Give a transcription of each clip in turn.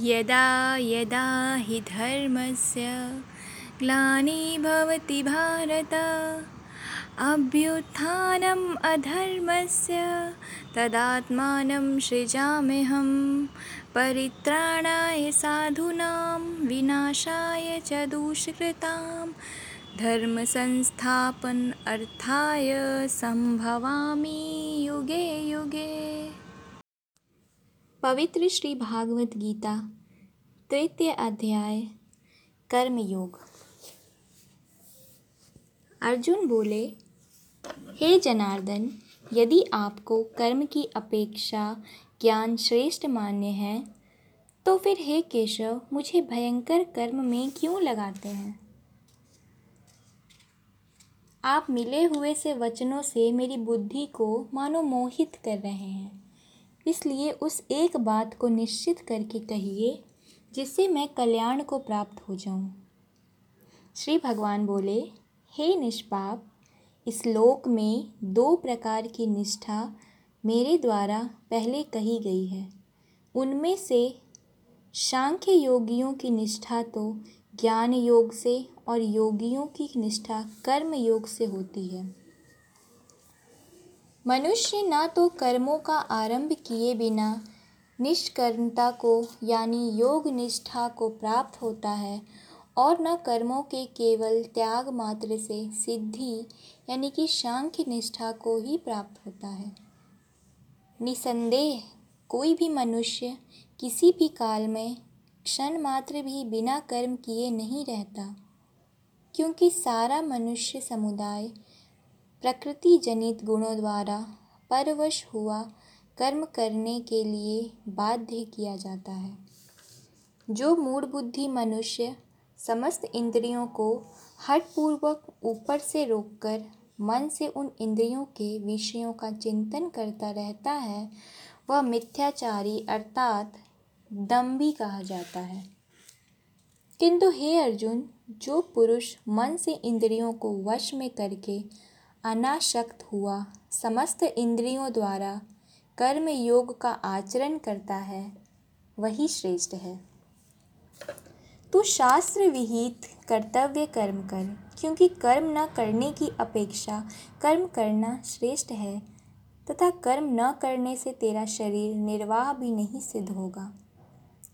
यदा यदा हि धर्मस्य ग्लानिर्भवति भारत अभ्युत्थानम् अधर्मस्य तदात्मानं सृजाम्यहं परित्राणाय साधूनां विनाशाय च दुष्कृतां धर्मसंस्थापन अर्थाय संभवामि युगे युगे पवित्र श्री भागवत गीता, तृतीय अध्याय, कर्मयोग। अर्जुन बोले, हे जनार्दन, यदि आपको कर्म की अपेक्षा ज्ञान श्रेष्ठ मान्य है तो फिर हे केशव, मुझे भयंकर कर्म में क्यों लगाते हैं? आप मिले हुए से वचनों से मेरी बुद्धि को मानो मोहित कर रहे हैं। इसलिए उस एक बात को निश्चित करके कहिए, जिससे मैं कल्याण को प्राप्त हो जाऊँ। श्री भगवान बोले, हे निष्पाप, इस लोक में दो प्रकार की निष्ठा मेरे द्वारा पहले कही गई है उनमें से सांख्य योगियों की निष्ठा तो ज्ञान योग से और योगियों की निष्ठा कर्म योग से होती है मनुष्य न तो कर्मों का आरंभ किए बिना निष्कर्मता को, यानी योग निष्ठा को प्राप्त होता है, और न कर्मों के केवल त्याग मात्र से सिद्धि, यानी कि सांख्य निष्ठा को ही प्राप्त होता है। निसंदेह, कोई भी मनुष्य किसी भी काल में क्षण मात्र भी बिना कर्म किए नहीं रहता, क्योंकि सारा मनुष्य समुदाय प्रकृति जनित गुणों द्वारा परवश हुआ कर्म करने के लिए बाध्य किया जाता है। जो मूड बुद्धि मनुष्य समस्त इंद्रियों को हठपूर्वक ऊपर से रोककर मन से उन इंद्रियों के विषयों का चिंतन करता रहता है, वह मिथ्याचारी अर्थात दम्भी कहा जाता है। किंतु हे अर्जुन, जो पुरुष मन से इंद्रियों को वश में करके अनाशक्त हुआ। समस्त इंद्रियों द्वारा कर्म योग का आचरण करता है, वही श्रेष्ठ है। तू शास्त्र विहित कर्तव्य कर्म कर, क्योंकि कर्म न करने की अपेक्षा कर्म करना श्रेष्ठ है, तथा कर्म न करने से तेरा शरीर निर्वाह भी नहीं सिद्ध होगा।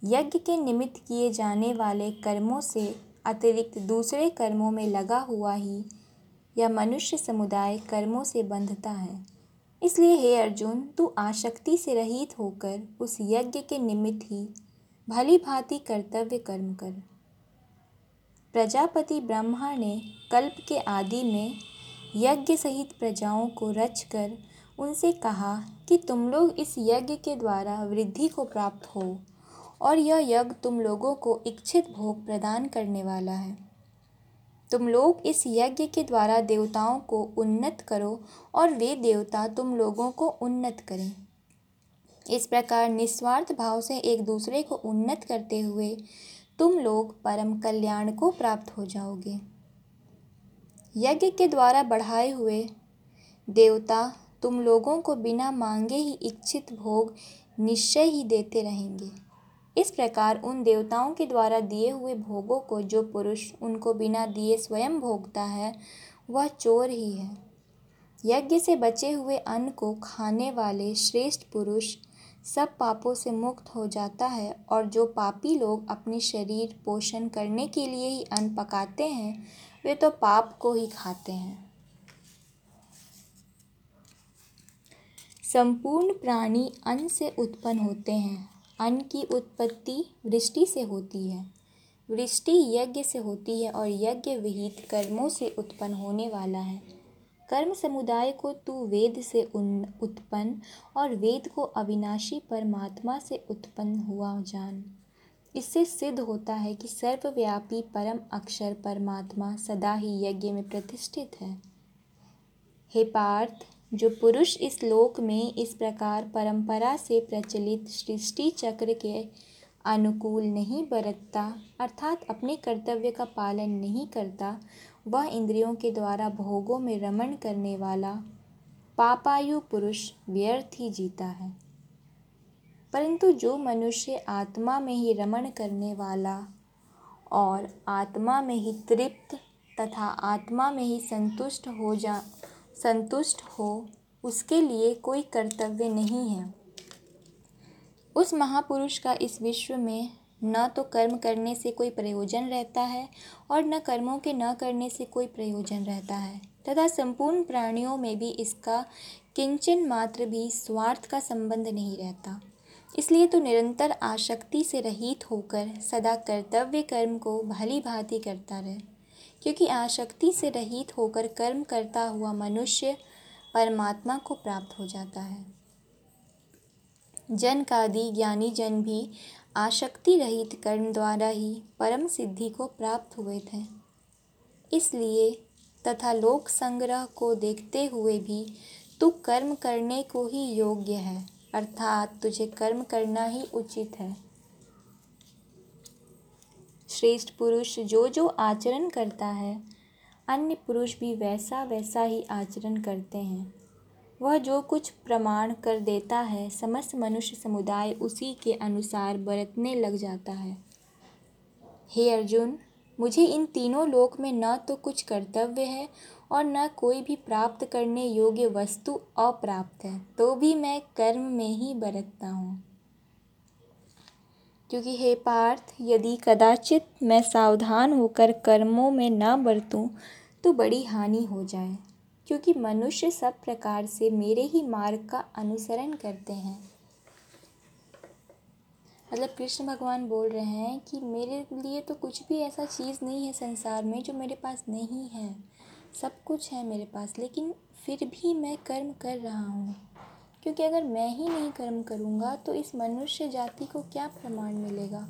यज्ञ के निमित्त किए जाने वाले कर्मों से अतिरिक्त दूसरे कर्मों में लगा हुआ ही या मनुष्य समुदाय कर्मों से बंधता है। इसलिए हे अर्जुन, तू आशक्ति से रहित होकर उस यज्ञ के निमित्त ही भली भांति कर्तव्य कर्म कर। प्रजापति ब्रह्मा ने कल्प के आदि में यज्ञ सहित प्रजाओं को रचकर उनसे कहा कि तुम लोग इस यज्ञ के द्वारा वृद्धि को प्राप्त हो और यह यज्ञ तुम लोगों को इच्छित भोग प्रदान करने वाला है। तुम लोग इस यज्ञ के द्वारा देवताओं को उन्नत करो और वे देवता तुम लोगों को उन्नत करें। इस प्रकार निस्वार्थ भाव से एक दूसरे को उन्नत करते हुए तुम लोग परम कल्याण को प्राप्त हो जाओगे। यज्ञ के द्वारा बढ़ाए हुए देवता तुम लोगों को बिना मांगे ही इच्छित भोग निश्चय ही देते रहेंगे। इस प्रकार उन देवताओं के द्वारा दिए हुए भोगों को जो पुरुष उनको बिना दिए स्वयं भोगता है, वह चोर ही है। यज्ञ से बचे हुए अन्न को खाने वाले श्रेष्ठ पुरुष सब पापों से मुक्त हो जाता है और जो पापी लोग अपने शरीर पोषण करने के लिए ही अन्न पकाते हैं, वे तो पाप को ही खाते हैं। संपूर्ण प्राणी अन्न से उत्पन्न होते हैं। अन्न की उत्पत्ति वृष्टि से होती है। वृष्टि यज्ञ से होती है और यज्ञ विहित कर्मों से उत्पन्न होने वाला है। कर्म समुदाय को तू वेद से उत्पन्न और वेद को अविनाशी परमात्मा से उत्पन्न हुआ जान। इससे सिद्ध होता है कि सर्वव्यापी परम अक्षर परमात्मा सदा ही यज्ञ में प्रतिष्ठित है। हे पार्थ जो पुरुष इस लोक में इस प्रकार परंपरा से प्रचलित सृष्टि चक्र के अनुकूल नहीं बरतता, अर्थात अपने कर्तव्य का पालन नहीं करता, वह इंद्रियों के द्वारा भोगों में रमण करने वाला पापायु पुरुष व्यर्थ ही जीता है। परंतु जो मनुष्य आत्मा में ही रमण करने वाला और आत्मा में ही तृप्त तथा आत्मा में ही संतुष्ट हो जा संतुष्ट हो, उसके लिए कोई कर्तव्य नहीं है। उस महापुरुष का इस विश्व में न तो कर्म करने से कोई प्रयोजन रहता है और न कर्मों के न करने से कोई प्रयोजन रहता है। तथा संपूर्ण प्राणियों में भी इसका किंचन मात्र भी स्वार्थ का संबंध नहीं रहता। इसलिए तो निरंतर आसक्ति से रहित होकर सदा कर्तव्य कर्म को भली भांति करता रहे। क्योंकि आसक्ति से रहित होकर कर्म करता हुआ मनुष्य परमात्मा को प्राप्त हो जाता है। जन कादि ज्ञानी जन भी आसक्ति रहित कर्म द्वारा ही परम सिद्धि को प्राप्त हुए थे। इसलिए तथा लोक संग्रह को देखते हुए भी तू कर्म करने को ही योग्य है, अर्थात तुझे कर्म करना ही उचित है। श्रेष्ठ पुरुष जो जो आचरण करता है, अन्य पुरुष भी वैसा वैसा ही आचरण करते हैं। वह जो कुछ प्रमाण कर देता है, समस्त मनुष्य समुदाय उसी के अनुसार बरतने लग जाता है। हे अर्जुन, मुझे इन तीनों लोक में न तो कुछ कर्तव्य है और न कोई भी प्राप्त करने योग्य वस्तु अप्राप्त है तो भी मैं कर्म में ही बरतता हूँ। क्योंकि हे पार्थ, यदि कदाचित मैं सावधान होकर कर्मों में न बरतूं तो बड़ी हानि हो जाए। क्योंकि मनुष्य सब प्रकार से मेरे ही मार्ग का अनुसरण करते हैं। मतलब कृष्ण भगवान बोल रहे हैं कि मेरे लिए तो कुछ भी ऐसा चीज़ नहीं है संसार में जो मेरे पास नहीं है। सब कुछ है मेरे पास, लेकिन फिर भी मैं कर्म कर रहा हूँ। क्योंकि अगर मैं ही नहीं कर्म करूँगा तो इस मनुष्य जाति को क्या प्रमाण मिलेगा?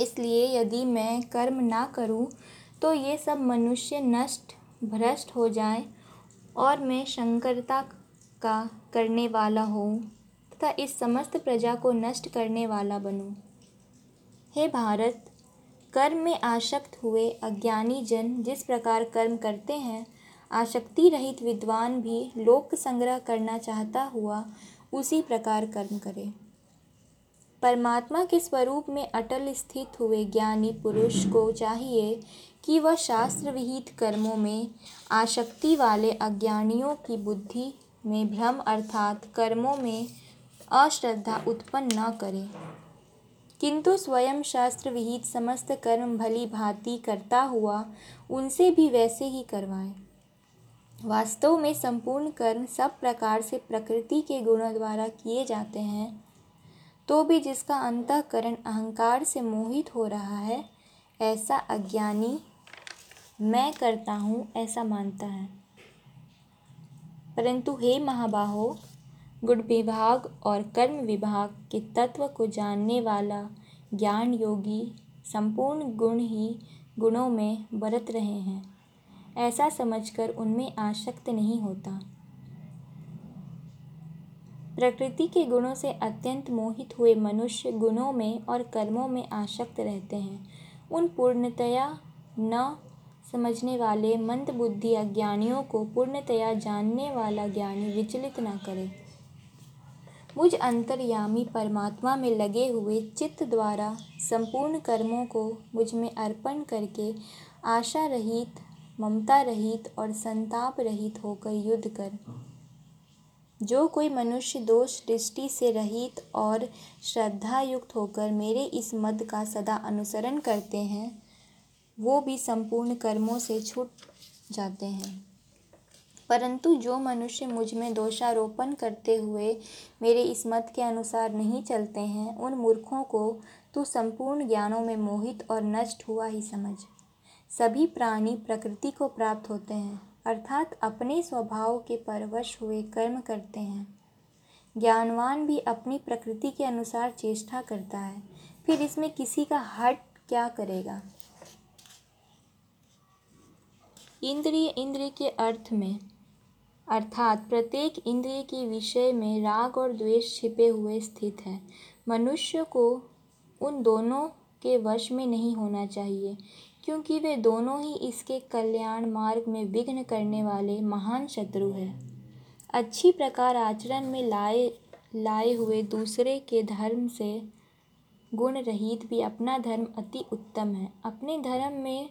इसलिए यदि मैं कर्म ना करूँ तो ये सब मनुष्य नष्ट, भ्रष्ट हो जाए और मैं शंकरता का करने वाला हूँ तथा इस समस्त प्रजा को नष्ट करने वाला बनूँ। हे भारत, कर्म में आसक्त हुए अज्ञानी जन जिस प्रकार कर्म करते हैं आसक्ति रहित विद्वान भी लोक संग्रह करना चाहता हुआ उसी प्रकार कर्म करे। परमात्मा के स्वरूप में अटल स्थित हुए ज्ञानी पुरुष को चाहिए कि वह शास्त्र विहित कर्मों में आसक्ति वाले अज्ञानियों की बुद्धि में भ्रम अर्थात कर्मों में अश्रद्धा उत्पन्न न करे। किंतु स्वयं शास्त्र विहित समस्त कर्म भली भांति करता हुआ उनसे भी वैसे ही करवाए। वास्तव में संपूर्ण कर्म सब प्रकार से प्रकृति के गुणों द्वारा किए जाते हैं तो भी जिसका अंतकरण अहंकार से मोहित हो रहा है, ऐसा अज्ञानी मैं करता हूँ, ऐसा मानता है। परंतु हे महाबाहो, गुण विभाग और कर्म विभाग के तत्व को जानने वाला ज्ञान योगी संपूर्ण गुण ही गुणों में बरत रहे हैं। ऐसा समझकर उनमें आसक्त नहीं होता। प्रकृति के गुणों से अत्यंत मोहित हुए मनुष्य गुणों में और कर्मों में आसक्त रहते हैं। उन पूर्णतया न समझने वाले मंद बुद्धि अज्ञानियों को पूर्णतया जानने वाला ज्ञानी विचलित न करे। मुझ अंतर्यामी परमात्मा में लगे हुए चित्त द्वारा संपूर्ण कर्मों को मुझमें अर्पण करके आशा रहित ममता रहित और संताप रहित होकर युद्ध कर। जो कोई मनुष्य दोष दृष्टि से रहित और श्रद्धा युक्त होकर मेरे इस मद का सदा अनुसरण करते हैं, वो भी संपूर्ण कर्मों से छूट जाते हैं। परंतु जो मनुष्य मुझमें दोषारोपण करते हुए मेरे इस मत के अनुसार नहीं चलते हैं, उन मूर्खों को तू संपूर्ण ज्ञानों में मोहित और नष्ट हुआ ही समझ। सभी प्राणी प्रकृति को प्राप्त होते हैं, अर्थात अपने स्वभाव के परवश हुए कर्म करते हैं। ज्ञानवान भी अपनी प्रकृति के अनुसार चेष्टा करता है, फिर इसमें किसी का हट क्या करेगा? इंद्रिय इंद्रिय के अर्थ में, अर्थात प्रत्येक इंद्रिय के विषय में राग और द्वेष छिपे हुए स्थित है। मनुष्य को उन दोनों के वश में नहीं होना चाहिए। क्योंकि वे दोनों ही इसके कल्याण मार्ग में विघ्न करने वाले महान शत्रु हैं। अच्छी प्रकार आचरण में लाए लाए हुए दूसरे के धर्म से गुण रहित भी अपना धर्म अति उत्तम है। अपने धर्म में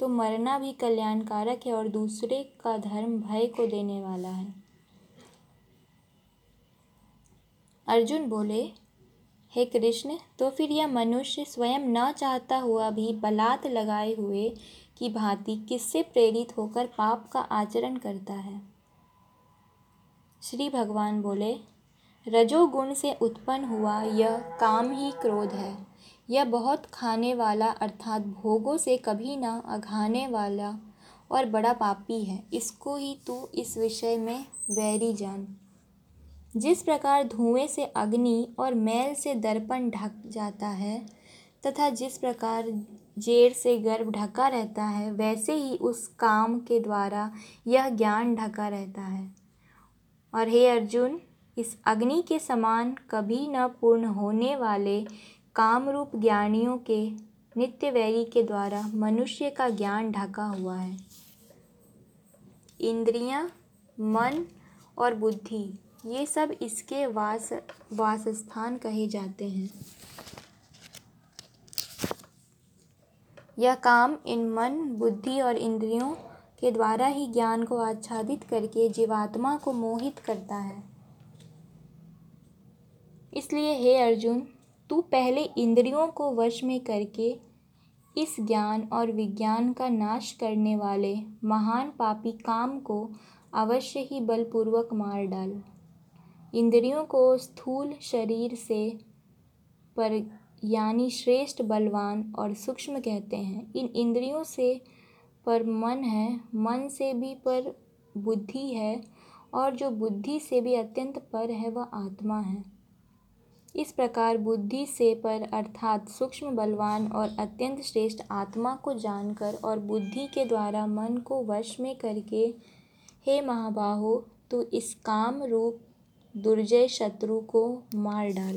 तो मरना भी कल्याणकारक है और दूसरे का धर्म भय को देने वाला है। अर्जुन बोले हे कृष्ण तो फिर यह मनुष्य स्वयं न चाहता हुआ भी बलात् लगाए हुए की भांति किससे प्रेरित होकर पाप का आचरण करता है? श्री भगवान बोले, रजोगुण से उत्पन्न हुआ यह काम ही क्रोध है। यह बहुत खाने वाला अर्थात भोगों से कभी ना अघाने वाला और बड़ा पापी है। इसको ही तू इस विषय में वैरी जान। जिस प्रकार धुएँ से अग्नि और मैल से दर्पण ढक जाता है तथा जिस प्रकार जेड़ से गर्भ ढका रहता है वैसे ही उस काम के द्वारा यह ज्ञान ढका रहता है। और हे अर्जुन इस अग्नि के समान कभी न पूर्ण होने वाले कामरूप ज्ञानियों के नित्य वैरी के द्वारा मनुष्य का ज्ञान ढका हुआ है। इंद्रियाँ, मन और बुद्धि ये सब इसके वास, वासस्थान कहे जाते हैं। यह काम इन मन, बुद्धि और इंद्रियों के द्वारा ही ज्ञान को आच्छादित करके जीवात्मा को मोहित करता है। इसलिए हे अर्जुन, तू पहले इंद्रियों को वश में करके इस ज्ञान और विज्ञान का नाश करने वाले महान पापी काम को अवश्य ही बलपूर्वक मार डाल। इंद्रियों को स्थूल शरीर से पर यानी श्रेष्ठ, बलवान और सूक्ष्म कहते हैं। इन इंद्रियों से पर मन है, मन से भी पर बुद्धि है और जो बुद्धि से भी अत्यंत पर है, वह आत्मा है। इस प्रकार बुद्धि से पर अर्थात सूक्ष्म, बलवान और अत्यंत श्रेष्ठ आत्मा को जानकर और बुद्धि के द्वारा मन को वश में करके, हे महाबाहो, तू इस काम रूप दुर्जय शत्रु को मार डाल।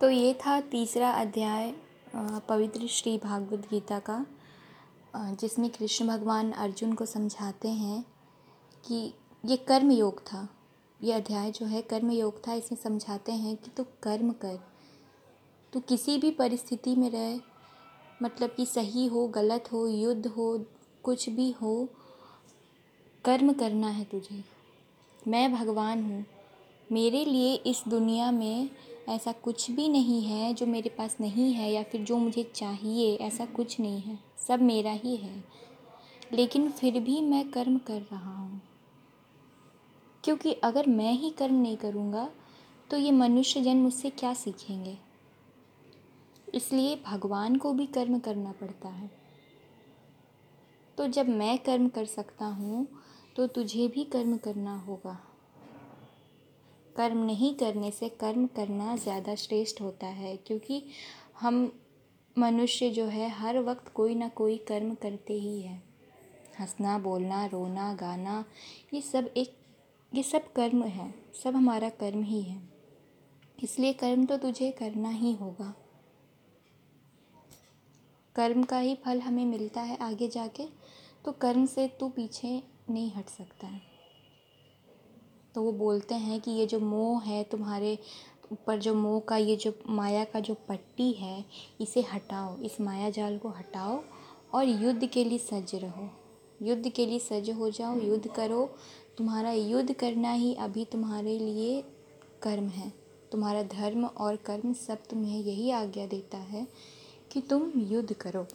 तो ये था तीसरा अध्याय पवित्र श्री भागवत गीता का जिसमें कृष्ण भगवान अर्जुन को समझाते हैं कि ये कर्म योग था। ये अध्याय जो है कर्म योग था, इसमें समझाते हैं कि तू कर्म कर, तू किसी भी परिस्थिति में रहे मतलब कि सही हो, गलत हो, युद्ध हो, कुछ भी हो कर्म करना है तुझे। मैं भगवान हूँ। मेरे लिए इस दुनिया में ऐसा कुछ भी नहीं है जो मेरे पास नहीं है या फिर जो मुझे चाहिए, ऐसा कुछ नहीं है। सब मेरा ही है। लेकिन फिर भी मैं कर्म कर रहा हूँ। क्योंकि अगर मैं ही कर्म नहीं करूँगा तो ये मनुष्य जन मुझसे क्या सीखेंगे? इसलिए भगवान को भी कर्म करना पड़ता है। तो जब मैं कर्म कर सकता हूँ तो तुझे भी कर्म करना होगा। कर्म नहीं करने से कर्म करना ज़्यादा श्रेष्ठ होता है, क्योंकि हम मनुष्य जो है, हर वक्त कोई ना कोई कर्म करते ही है। हंसना, बोलना, रोना, गाना, ये सब एक, ये सब कर्म है, सब हमारा कर्म ही है। इसलिए कर्म तो तुझे करना ही होगा। कर्म का ही फल हमें मिलता है आगे जाके तो कर्म से तू पीछे नहीं हट सकता है। तो वो बोलते हैं कि ये जो मोह है तुम्हारे ऊपर, जो मोह का, ये जो माया का जो पट्टी है, इसे हटाओ। इस माया जाल को हटाओ और युद्ध के लिए सज्ज रहो। युद्ध के लिए सज्ज हो जाओ, युद्ध करो। तुम्हारा युद्ध करना ही अभी तुम्हारे लिए कर्म है। तुम्हारा धर्म और कर्म सब तुम्हें यही आज्ञा देता है कि तुम युद्ध करो।